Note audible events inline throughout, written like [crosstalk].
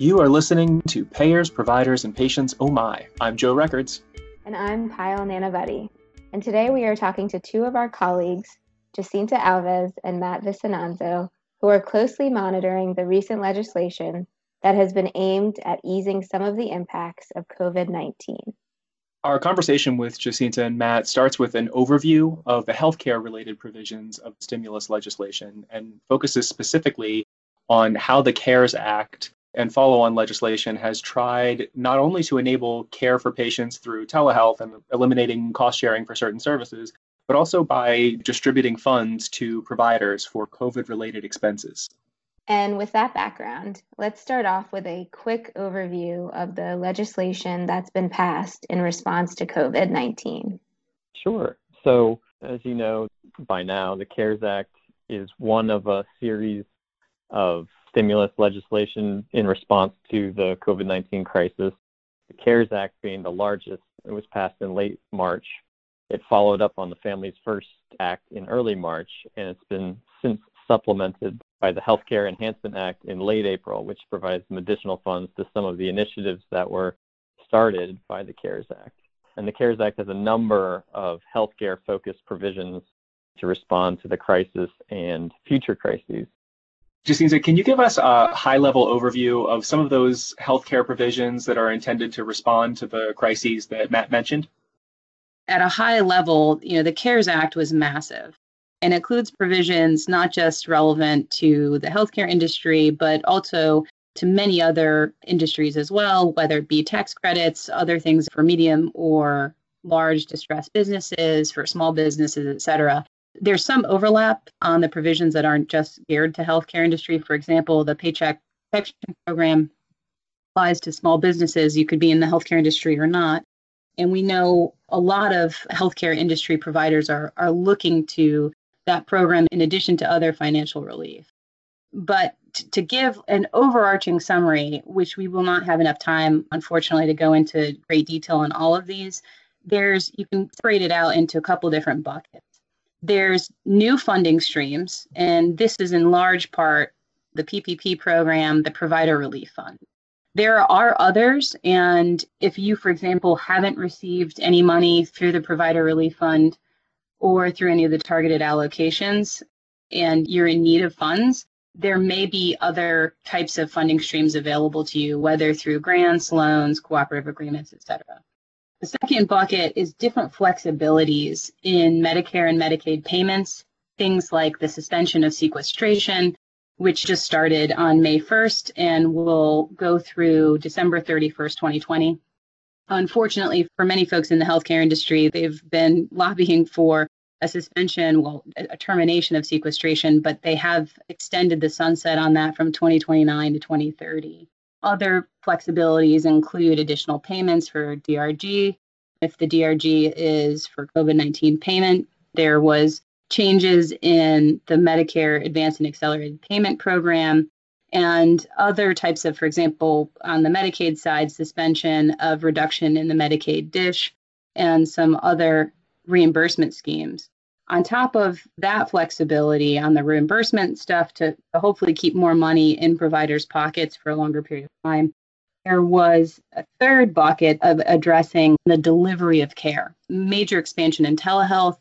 You are listening to Payers, Providers, and Patients Oh My. I'm Joe Records. And I'm Payal Nanavati. And today we are talking to two of our colleagues, Jacinta Alves and Matt Vicinanzo, who are closely monitoring the recent legislation that has been aimed at easing some of the impacts of COVID 19. Our conversation with Jacinta and Matt starts with an overview of the healthcare related provisions of stimulus legislation and focuses specifically on how the CARES Act and follow on legislation has tried not only to enable care for patients through telehealth and eliminating cost sharing for certain services, but also by distributing funds to providers for COVID related expenses. And with that background, let's start off with a quick overview of the legislation that's been passed in response to COVID 19. Sure. So, as you know by now, the CARES Act is one of a series of stimulus legislation in response to the COVID 19 crisis. The CARES Act being the largest, it was passed in late March. It followed up on the Families First Act in early March, and it's been since supplemented by the Healthcare Enhancement Act in late April, which provides some additional funds to some of the initiatives that were started by the CARES Act. And the CARES Act has a number of healthcare focused provisions to respond to the crisis and future crises. Jacinta, can you give us a high level overview of some of those healthcare provisions that are intended to respond to the crises that Matt mentioned? At a high level, you know, the CARES Act was massive and includes provisions not just relevant to the healthcare industry, but also to many other industries as well, whether it be tax credits, other things for medium or large distressed businesses, for small businesses, et cetera. There's some overlap on the provisions that aren't just geared to healthcare industry. For example, the Paycheck Protection Program applies to small businesses. You could be in the healthcare industry or not. And we know a lot of healthcare industry providers are, are looking to that program in addition to other financial relief. But to give an overarching summary, which we will not have enough time, unfortunately, to go into great detail on all of these, there's you can separate it out into a couple different buckets. There's new funding streams, and this is in large part the PPP program, the Provider Relief Fund. There are others, and if you, for example, haven't received any money through the Provider Relief Fund, or through any of the targeted allocations and you're in need of funds, there may be other types of funding streams available to you, whether through grants, loans, cooperative agreements, etc. The second bucket is different flexibilities in Medicare and Medicaid payments, things like the suspension of sequestration, which just started on May 1st and will go through December 31st, 2020. Unfortunately, for many folks in the healthcare industry, they've been [laughs] lobbying for a suspension, well, a termination of sequestration, but they have extended the sunset on that from 2029 to 2030. Other flexibilities include additional payments for DRG. If the DRG is for COVID 19 payment, there was changes in the Medicare Advanced and Accelerated Payment Program and other types of, for example, on the Medicaid side, suspension of reduction in the Medicaid DSH and some other reimbursement schemes. On top of that flexibility on the reimbursement stuff to, hopefully keep more money in providers' pockets for a longer period of time, there was a third bucket of addressing the delivery of care, major expansion in telehealth,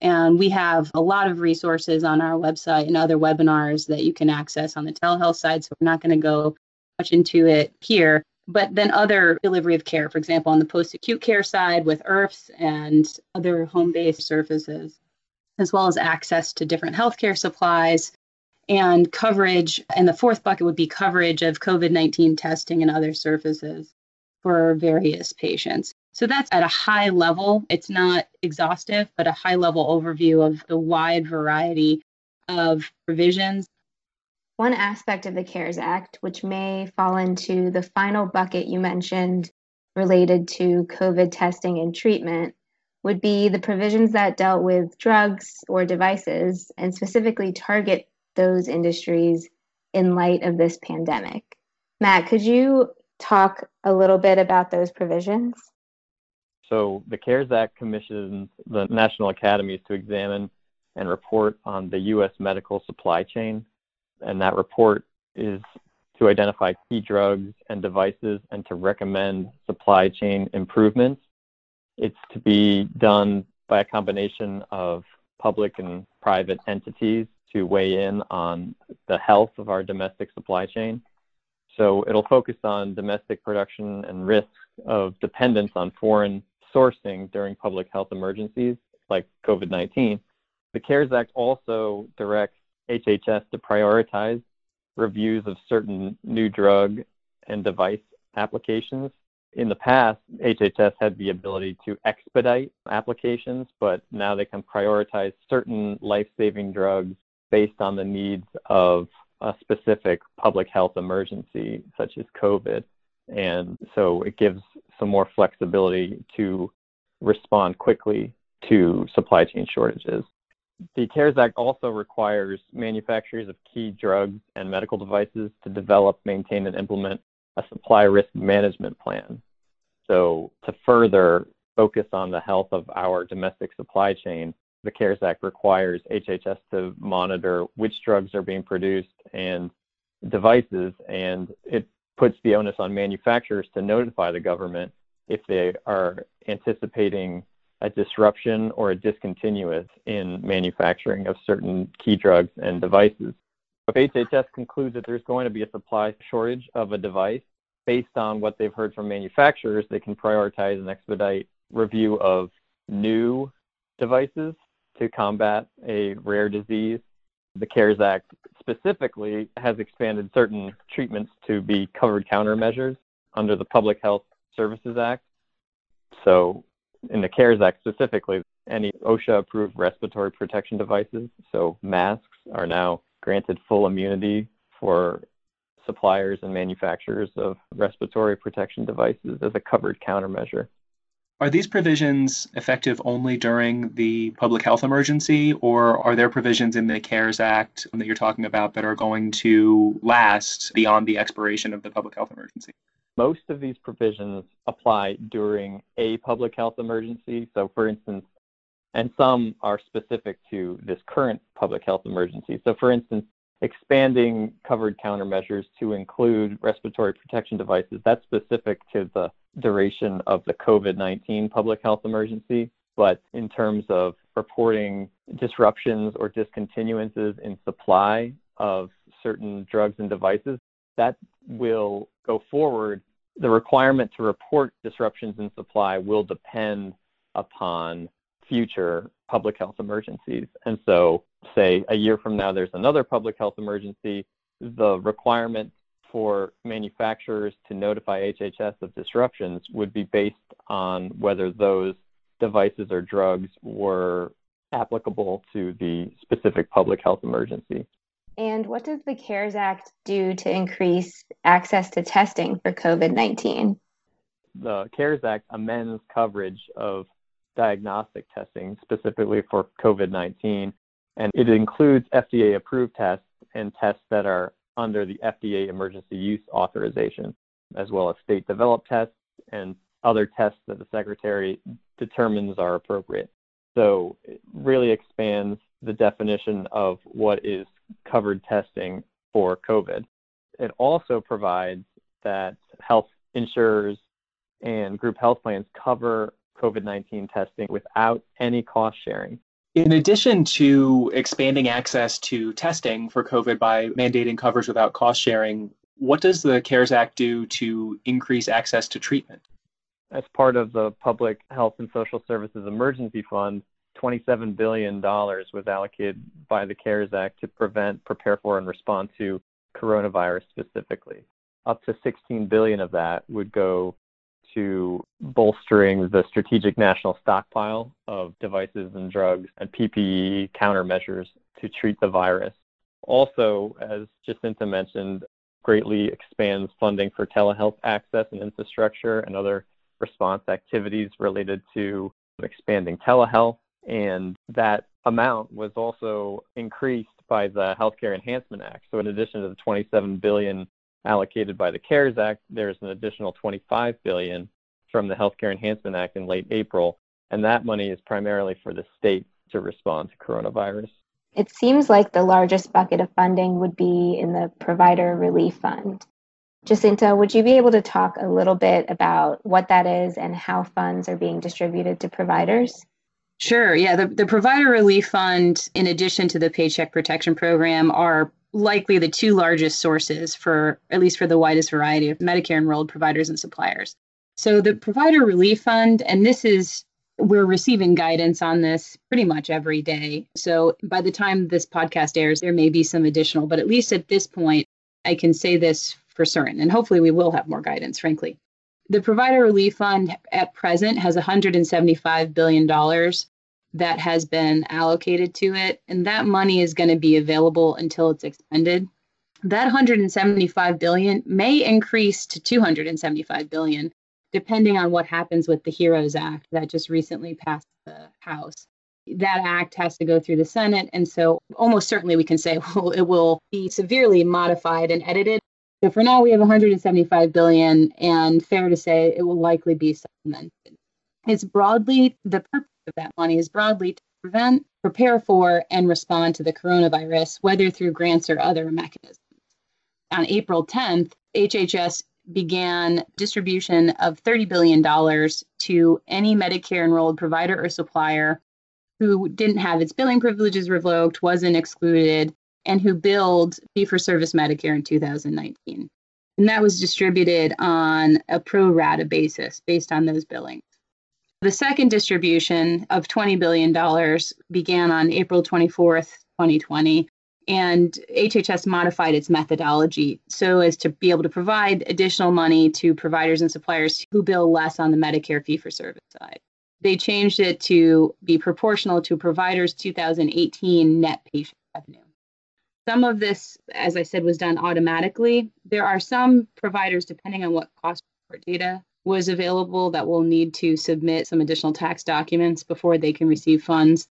and we have a lot of resources on our website and other webinars that you can access on the telehealth side. So we're not going to go much into it here. But then other delivery of care, for example, on the post acute care side with IRFs and other home based services, as well as access to different healthcare supplies and coverage. And the fourth bucket would be coverage of COVID 19 testing and other services for various patients. So that's at a high level. It's not exhaustive, but a high level overview of the wide variety of provisions. One aspect of the CARES Act, which may fall into the final bucket you mentioned related to COVID testing and treatment, would be the provisions that dealt with drugs or devices and specifically target those industries in light of this pandemic. Matt, could you talk a little bit about those provisions? So the CARES Act commissions the national academies to examine and report on the U.S. medical supply chain. And that report is to identify key drugs and devices and to recommend supply chain improvements. It's to be done by a combination of public and private entities to weigh in on the health of our domestic supply chain. So it'll focus on domestic production and risks of dependence on foreign sourcing during public health emergencies like COVID 19. The CARES Act also directs HHS to prioritize reviews of certain new drug and device applications. In the past, HHS had the ability to expedite applications, but now they can prioritize certain life saving drugs based on the needs of a specific public health emergency, such as COVID. And so it gives some more flexibility to respond quickly to supply chain shortages. The CARES Act also requires manufacturers of key drugs and medical devices to develop, maintain, and implement a supply risk management plan. So, to further focus on the health of our domestic supply chain, the CARES Act requires HHS to monitor which drugs are being produced and devices, and it puts the onus on manufacturers to notify the government if they are anticipating a disruption or a discontinuous in manufacturing of certain key drugs and devices. If HHS concludes that there's going to be a supply shortage of a device, based on what they've heard from manufacturers, they can prioritize and expedite review of new devices to combat a rare disease. The CARES Act specifically has expanded certain treatments to be covered countermeasures under the Public Health Services Act. So in the CARES Act specifically, any OSHA approved respiratory protection devices, so masks, are now granted full immunity for suppliers and manufacturers of respiratory protection devices as a covered countermeasure. Are these provisions effective only during the public health emergency, or are there provisions in the CARES Act that you're talking about that are going to last beyond the expiration of the public health emergency? Most of these provisions apply during a public health emergency. So, for instance, and some are specific to this current public health emergency. So, for instance, expanding covered countermeasures to include respiratory protection devices, that's specific to the duration of the COVID 19 public health emergency. But in terms of reporting disruptions or discontinuances in supply of certain drugs and devices, that will go forward. The requirement to report disruptions in supply will depend upon future public health emergencies. And so, say a year from now, there's another public health emergency, the requirement for manufacturers to notify HHS of disruptions would be based on whether those devices or drugs were applicable to the specific public health emergency. And what does the CARES Act do to increase access to testing for COVID 19? The CARES Act amends coverage of diagnostic testing specifically for COVID 19, and it includes FDA approved tests and tests that are under the FDA emergency use authorization, as well as state developed tests and other tests that the Secretary determines are appropriate. So it really expands the definition of what is covered testing for COVID. It also provides that health insurers and group health plans cover COVID 19 testing without any cost sharing. In addition to expanding access to testing for COVID by mandating coverage without cost sharing, what does the CARES Act do to increase access to treatment? As part of the Public Health and Social Services Emergency Fund, $27 billion was allocated by the CARES Act to prevent, prepare for, and respond to coronavirus specifically. Up to 16 billion of that would go to bolstering the strategic national stockpile of devices and drugs and PPE countermeasures to treat the virus. Also, as Jacinta mentioned, greatly expands funding for telehealth access and infrastructure and other response activities related to expanding telehealth and that amount was also increased by the Healthcare Enhancement Act. So in addition to the 27 billion allocated by the CARES Act, there's an additional 25 billion from the Healthcare Enhancement Act in late April, and that money is primarily for the state to respond to coronavirus. It seems like the largest bucket of funding would be in the Provider Relief Fund. Jacinta, would you be able to talk a little bit about what that is and how funds are being distributed to providers? Sure. Yeah. The, the Provider Relief Fund, in addition to the Paycheck Protection Program, are likely the two largest sources for, at least for the widest variety of Medicare enrolled providers and suppliers. So the Provider Relief Fund, and this is, we're receiving guidance on this pretty much every day. So by the time this podcast airs, there may be some additional, but at least at this point, I can say this for certain. And hopefully we will have more guidance, frankly. The Provider Relief Fund at present has $175 billion that has been allocated to it, and that money is going to be available until it's expended. That 175 billion may increase to 275 billion depending on what happens with the HEROES Act that just recently passed the House. That act has to go through the Senate, and so almost certainly we can say [laughs] well, it will be severely modified and edited. So for now, we have 175 billion, and fair to say it will likely be supplemented. It's broadly the purpose of that money is broadly to prevent, prepare for, and respond to the coronavirus, whether through grants or other mechanisms. On April 10th, HHS began distribution of $30 billion to any Medicare enrolled provider or supplier who didn't have its billing privileges revoked, wasn't excluded, and who billed fee for service Medicare in 2019. And that was distributed on a pro rata basis based on those billings. The second distribution of $20 billion began on April 24th, 2020, and HHS modified its methodology so as to be able to provide additional money to providers and suppliers who bill less on the Medicare fee for service side. They changed it to be proportional to providers' 2018 net patient revenue. Some of this, as I said, was done automatically. There are some providers, depending on what cost report data was available, that will need to submit some additional tax documents before they can receive funds.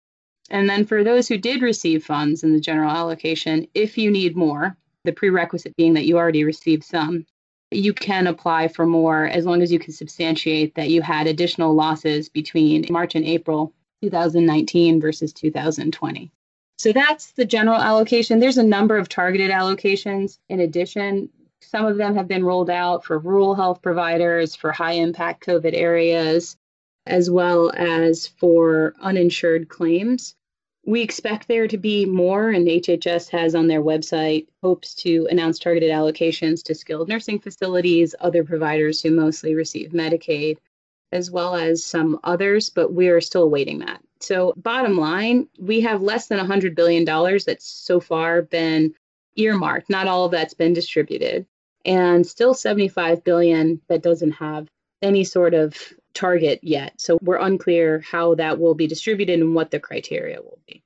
And then for those who did receive funds in the general allocation, if you need more, the prerequisite being that you already received some, you can apply for more as long as you can substantiate that you had additional losses between March and April 2019 versus 2020. So that's the general allocation. There's a number of targeted allocations in addition. Some of them have been rolled out for rural health providers, for high impact COVID areas, as well as for uninsured claims. We expect there to be more, and HHS has on their website hopes to announce targeted allocations to skilled nursing facilities, other providers who mostly receive Medicaid, as well as some others, but we are still awaiting that. So, bottom line, we have less than $100 billion that's so far been earmarked. Not all of that's been distributed, and still 75 billion that doesn't have any sort of target yet. So we're unclear how that will be distributed and what the criteria will be.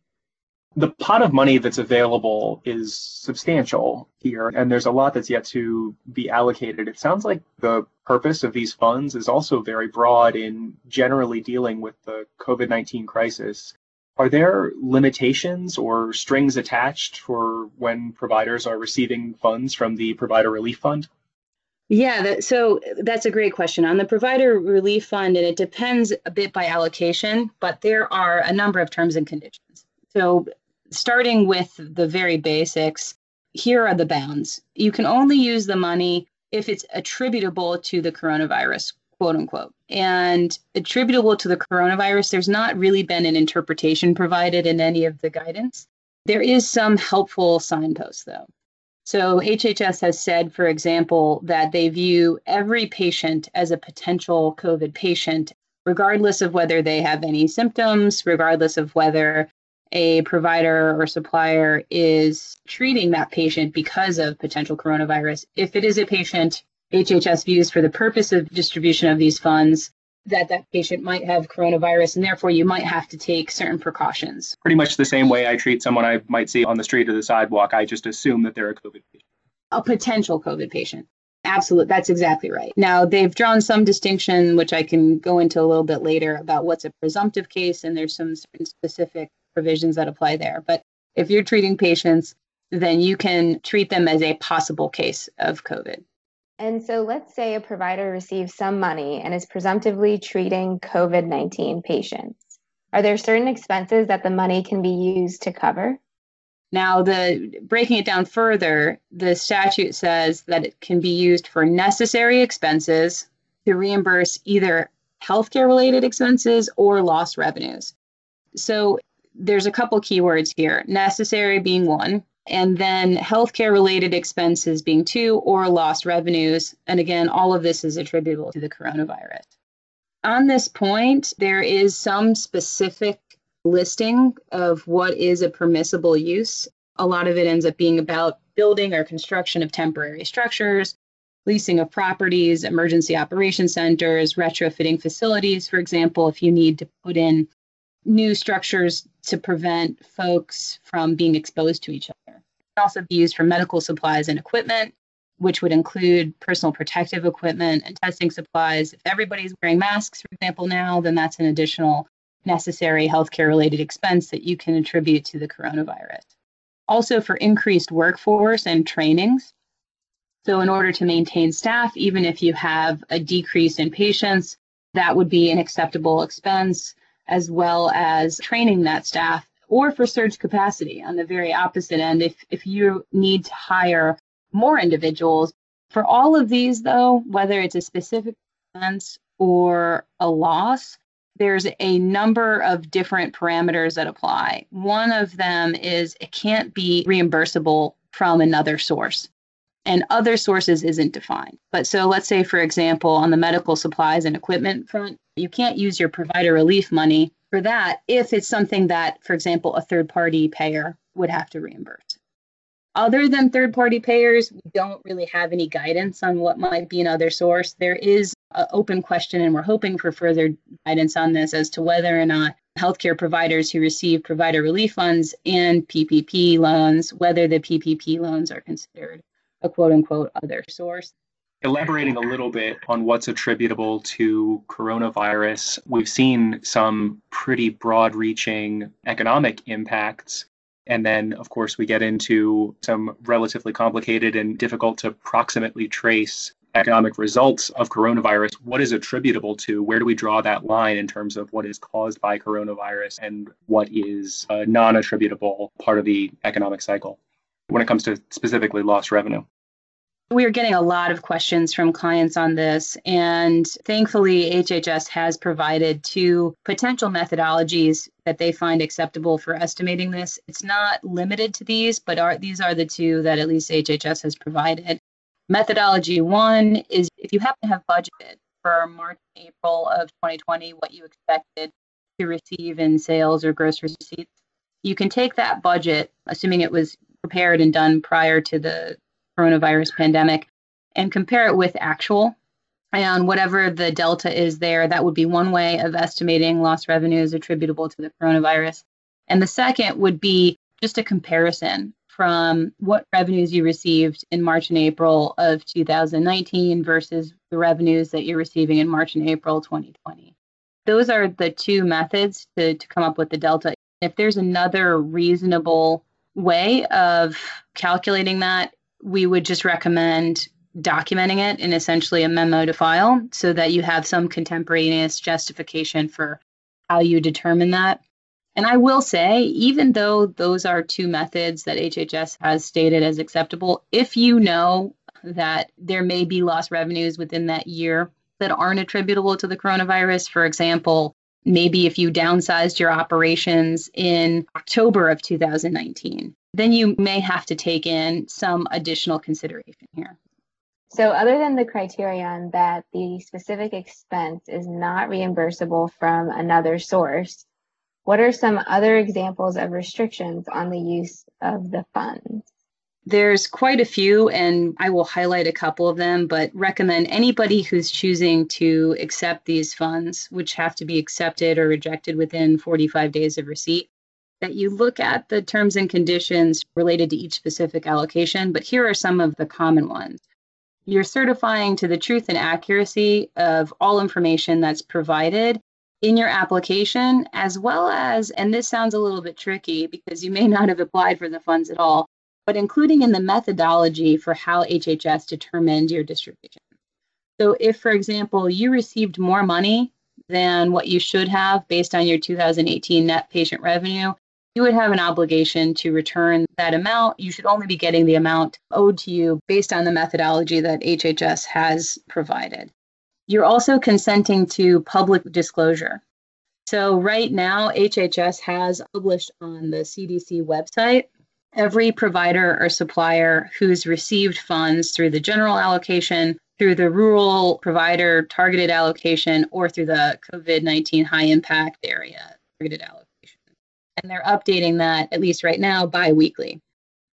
The pot of money that's available is substantial here, and there's a lot that's yet to be allocated. It sounds like the purpose of these funds is also very broad in generally dealing with the COVID 19 crisis. Are there limitations or strings attached for when providers are receiving funds from the Provider Relief Fund? Yeah, that, so that's a great question. On the Provider Relief Fund, and it depends a bit by allocation, but there are a number of terms and conditions. So, starting with the very basics, here are the bounds. You can only use the money if it's attributable to the coronavirus, quote unquote. And attributable to the coronavirus, there's not really been an interpretation provided in any of the guidance. There is some helpful signposts, though. So, HHS has said, for example, that they view every patient as a potential COVID patient, regardless of whether they have any symptoms, regardless of whether a provider or supplier is treating that patient because of potential coronavirus. If it is a patient HHS views for the purpose of distribution of these funds that that patient might have coronavirus and therefore you might have to take certain precautions. Pretty much the same way I treat someone I might see on the street or the sidewalk. I just assume that they're a COVID patient. A potential COVID patient. Absolutely. That's exactly right. Now, they've drawn some distinction, which I can go into a little bit later about what's a presumptive case, and there's some certain specific provisions that apply there. But if you're treating patients, then you can treat them as a possible case of COVID. And so let's say a provider receives some money and is presumptively treating COVID 19 patients. Are there certain expenses that the money can be used to cover? Now, the breaking it down further, the statute says that it can be used for necessary expenses to reimburse either healthcare related expenses or lost revenues. So there's a couple keywords here necessary being one, and then healthcare related expenses being two, or lost revenues. And again, all of this is attributable to the coronavirus. On this point, there is some specific listing of what is a permissible use. A lot of it ends up being about building or construction of temporary structures, leasing of properties, emergency operation centers, retrofitting facilities. For example, if you need to put in new structures to prevent folks from being exposed to each other. Also be used for medical supplies and equipment, which would include personal protective equipment and testing supplies. If everybody's wearing masks, for example, now, then that's an additional necessary healthcare related expense that you can attribute to the coronavirus. Also, for increased workforce and trainings. So, in order to maintain staff, even if you have a decrease in patients, that would be an acceptable expense, as well as training that staff, or for surge capacity on the very opposite end, if, if you need to hire more individuals. For all of these, though, whether it's a specific expense or a loss, there's a number of different parameters that apply. One of them is it can't be reimbursable from another source. And other sources isn't defined. But so let's say, for example, on the medical supplies and equipment front, you can't use your provider relief money for that if it's something that, for example, a third party payer would have to reimburse. Other than third party payers, we don't really have any guidance on what might be another source. There is an open question, and we're hoping for further guidance on this as to whether or not healthcare providers who receive provider relief funds and PPP loans, whether the PPP loans are considered a quote unquote other source. Elaborating a little bit on what's attributable to coronavirus, we've seen some pretty broad reaching economic impacts. And then, of course, we get into some relatively complicated and difficult to approximately trace economic results of coronavirus, what is attributable to? Where do we draw that line in terms of what is caused by coronavirus and what is a non attributable part of the economic cycle when it comes to specifically lost revenue? We are getting a lot of questions from clients on this, and thankfully, HHS has provided two potential methodologies that they find acceptable for estimating this. It's not limited to these, but are, these are the two that at least HHS has provided. Methodology one is if you happen to have budgeted for March, April of 2020, what you expected to receive in sales or gross receipts, you can take that budget, assuming it was prepared and done prior to the coronavirus pandemic, and compare it with actual. And whatever the delta is there, that would be one way of estimating lost revenues attributable to the coronavirus. And the second would be just a comparison from what revenues you received in March and April of 2019 versus the revenues that you're receiving in March and April 2020. Those are the two methods to, to come up with the delta. If there's another reasonable way of calculating that, we would just recommend documenting it in essentially a memo to file so that you have some contemporaneous justification for how you determine that. And I will say, even though those are two methods that HHS has stated as acceptable, if you know that there may be lost revenues within that year that aren't attributable to the coronavirus, for example, maybe if you downsized your operations in October of 2019, then you may have to take in some additional consideration here. So, other than the criterion that the specific expense is not reimbursable from another source, what are some other examples of restrictions on the use of the funds? There's quite a few, and I will highlight a couple of them, but recommend anybody who's choosing to accept these funds, which have to be accepted or rejected within 45 days of receipt, that you look at the terms and conditions related to each specific allocation. But here are some of the common ones. You're certifying to the truth and accuracy of all information that's provided in your application, as well as, and this sounds a little bit tricky because you may not have applied for the funds at all, but including in the methodology for how HHS determined your distribution. So, if, for example, you received more money than what you should have based on your 2018 net patient revenue, you would have an obligation to return that amount. You should only be getting the amount owed to you based on the methodology that HHS has provided. You're also consenting to public disclosure. So, right now, HHS has published on the CDC website every provider or supplier who's received funds through the general allocation, through the rural provider targeted allocation, or through the COVID 19 high impact area targeted allocation. And they're updating that, at least right now, bi weekly.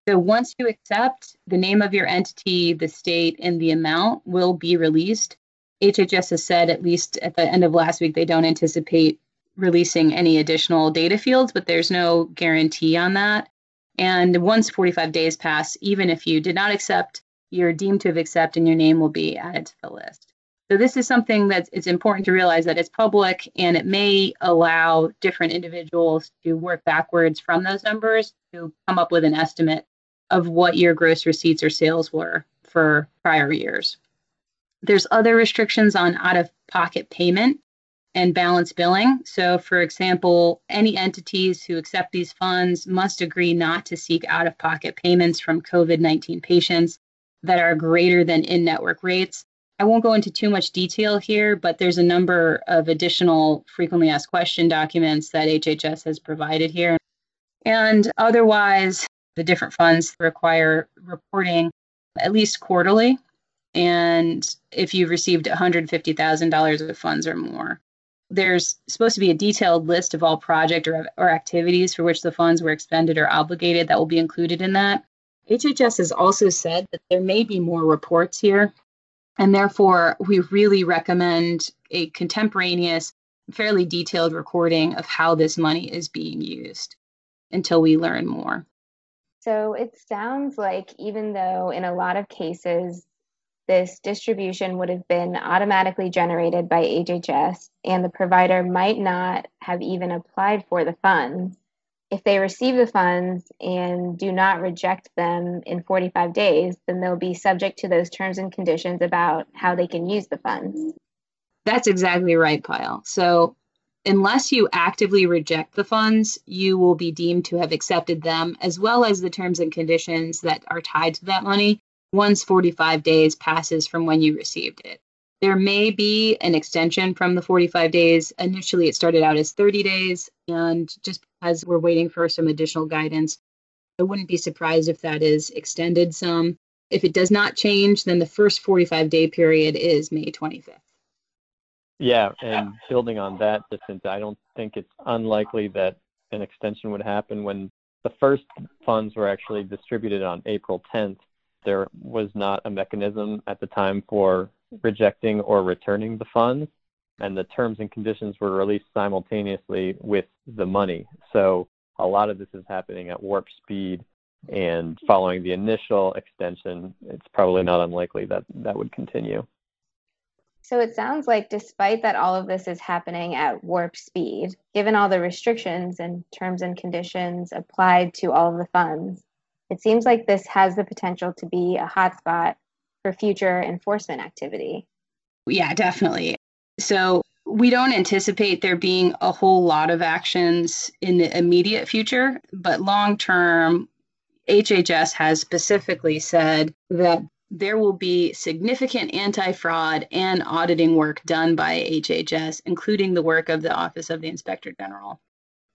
So once you accept, the name of your entity, the state, and the amount will be released. HHS has said, at least at the end of last week, they don't anticipate releasing any additional data fields, but there's no guarantee on that. And once 45 days pass, even if you did not accept, you're deemed to have accepted and your name will be added to the list. So this is something that it's important to realize that it's public and it may allow different individuals to work backwards from those numbers to come up with an estimate of what your gross receipts or sales were for prior years. There's other restrictions on out of pocket payment and balance billing. So, for example, any entities who accept these funds must agree not to seek out of pocket payments from COVID 19 patients that are greater than in network rates. I won't go into too much detail here, but there's a number of additional frequently asked question documents that HHS has provided here. And otherwise, the different funds require reporting at least quarterly. And if you've received $150,000 of funds or more, there's supposed to be a detailed list of all project or, or activities for which the funds were expended or obligated that will be included in that. HHS has also said that there may be more reports here, and therefore we really recommend a contemporaneous, fairly detailed recording of how this money is being used until we learn more. So it sounds like even though in a lot of cases this distribution would have been automatically generated by HHS, and the provider might not have even applied for the funds. If they receive the funds and do not reject them in 45 days, then they'll be subject to those terms and conditions about how they can use the funds. That's exactly right, Payal. So, unless you actively reject the funds, you will be deemed to have accepted them, as well as the terms and conditions that are tied to that money once 45 days passes from when you received it. There may be an extension from the 45 days. Initially, it started out as 30 days, and just as we're waiting for some additional guidance, I wouldn't be surprised if that is extended some. If it does not change, then the first 45 day period is May 25th. Yeah, and building on that, I don't think it's unlikely that an extension would happen when the first funds were actually distributed on April 10th there was not a mechanism at the time for rejecting or returning the funds, and the terms and conditions were released simultaneously with the money. So a lot of this is happening at warp speed, and following the initial extension, it's probably not unlikely that that would continue. So it sounds like, despite that all of this is happening at warp speed, given all the restrictions and terms and conditions applied to all of the funds, it seems like this has the potential to be a hotspot for future enforcement activity. Yeah, definitely. So we don't anticipate there being a whole lot of actions in the immediate future, but long term, HHS has specifically said that there will be significant anti fraud and auditing work done by HHS, including the work of the Office of the Inspector General.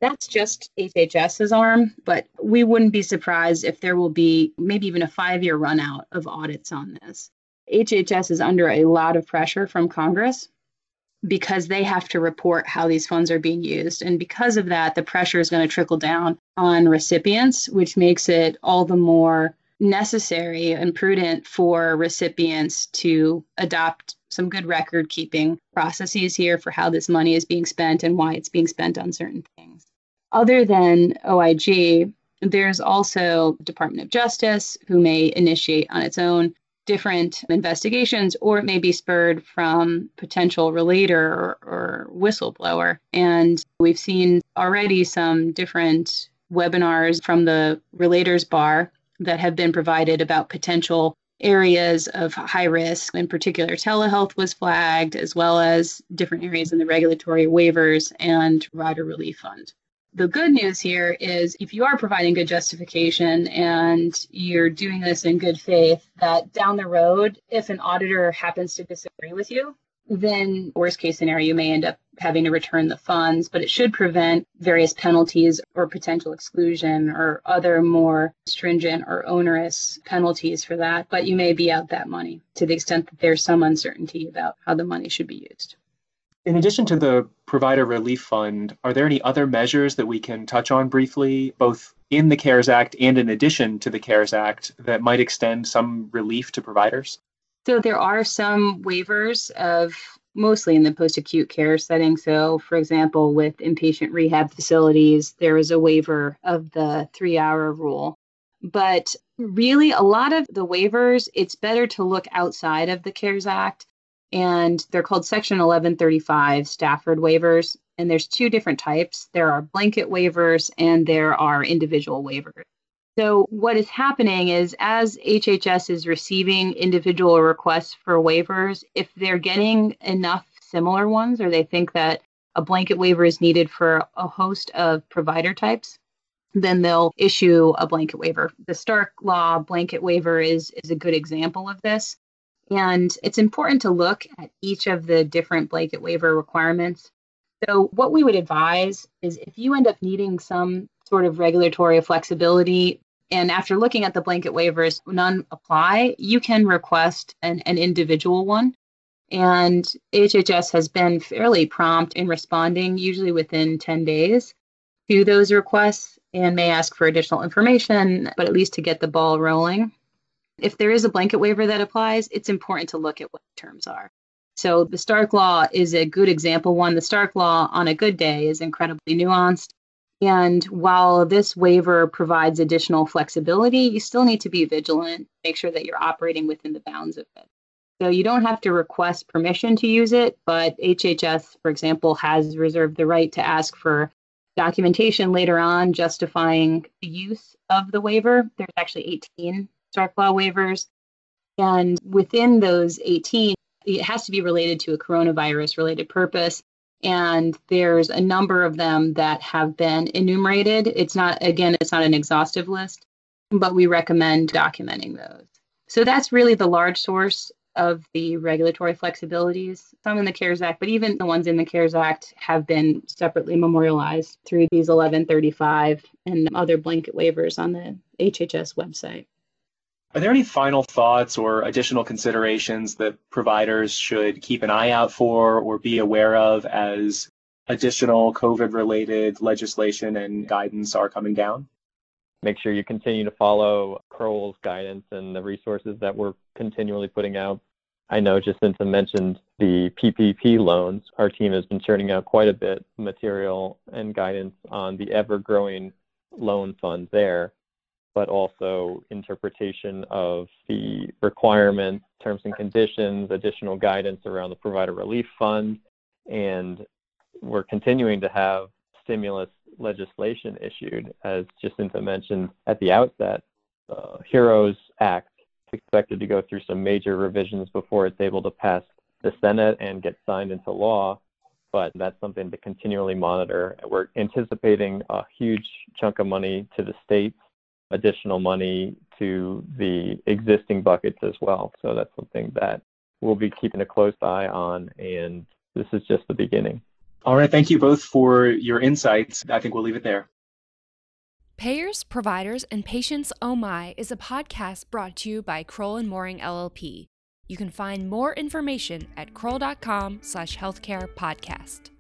That's just HHS's arm, but we wouldn't be surprised if there will be maybe even a five year run out of audits on this. HHS is under a lot of pressure from Congress because they have to report how these funds are being used. And because of that, the pressure is going to trickle down on recipients, which makes it all the more necessary and prudent for recipients to adopt some good record keeping processes here for how this money is being spent and why it's being spent on certain things other than OIG, there's also Department of Justice who may initiate on its own different investigations, or it may be spurred from potential relator or, or whistleblower. And we've seen already some different webinars from the relators bar that have been provided about potential areas of high risk. In particular, telehealth was flagged, as well as different areas in the regulatory waivers and rider relief fund. The good news here is if you are providing good justification and you're doing this in good faith, that down the road, if an auditor happens to disagree with you, then worst case scenario, you may end up having to return the funds, but it should prevent various penalties or potential exclusion or other more stringent or onerous penalties for that. But you may be out that money to the extent that there's some uncertainty about how the money should be used. In addition to the Provider Relief Fund, are there any other measures that we can touch on briefly, both in the CARES Act and in addition to the CARES Act, that might extend some relief to providers? So there are some waivers of mostly in the post acute care setting. So, for example, with inpatient rehab facilities, there is a waiver of the three hour rule. But really, a lot of the waivers, it's better to look outside of the CARES Act and they're called Section 1135 Stafford waivers. And there's two different types there are blanket waivers and there are individual waivers. So, what is happening is as HHS is receiving individual requests for waivers, if they're getting enough similar ones or they think that a blanket waiver is needed for a host of provider types, then they'll issue a blanket waiver. The Stark Law blanket waiver is, is a good example of this. And it's important to look at each of the different blanket waiver requirements. So, what we would advise is if you end up needing some sort of regulatory flexibility, and after looking at the blanket waivers, none apply, you can request an, an individual one. And HHS has been fairly prompt in responding, usually within 10 days, to those requests and may ask for additional information, but at least to get the ball rolling if there is a blanket waiver that applies, it's important to look at what the terms are. So the Stark Law is a good example one. The Stark Law on a good day is incredibly nuanced. And while this waiver provides additional flexibility, you still need to be vigilant, make sure that you're operating within the bounds of it. So you don't have to request permission to use it, but HHS, for example, has reserved the right to ask for documentation later on justifying the use of the waiver. There's actually 18 Stark Law waivers. And within those 18, it has to be related to a coronavirus related purpose. And there's a number of them that have been enumerated. It's not, again, it's not an exhaustive list, but we recommend documenting those. So that's really the large source of the regulatory flexibilities, some in the CARES Act, but even the ones in the CARES Act have been separately memorialized through these 1135 and other blanket waivers on the HHS website. Are there any final thoughts or additional considerations that providers should keep an eye out for or be aware of as additional COVID related legislation and guidance are coming down? Make sure you continue to follow Crowell's guidance and the resources that we're continually putting out. I know Jacinta mentioned the PPP loans. Our team has been churning out quite a bit material and guidance on the ever growing loan fund there but also interpretation of the requirements, terms and conditions, additional guidance around the provider relief fund. And we're continuing to have stimulus legislation issued, as Jacinta mentioned at the outset. The HEROES Act is expected to go through some major revisions before it's able to pass the Senate and get signed into law. But that's something to continually monitor. We're anticipating a huge chunk of money to the states additional money to the existing buckets as well. So that's something that we'll be keeping a close eye on, and this is just the beginning. All right. Thank you both for your insights. I think we'll leave it there. Payers, Providers, and Patients Oh My is a podcast brought to you by Crowell and Moring LLP. You can find more information at crowell.com slash healthcare podcast.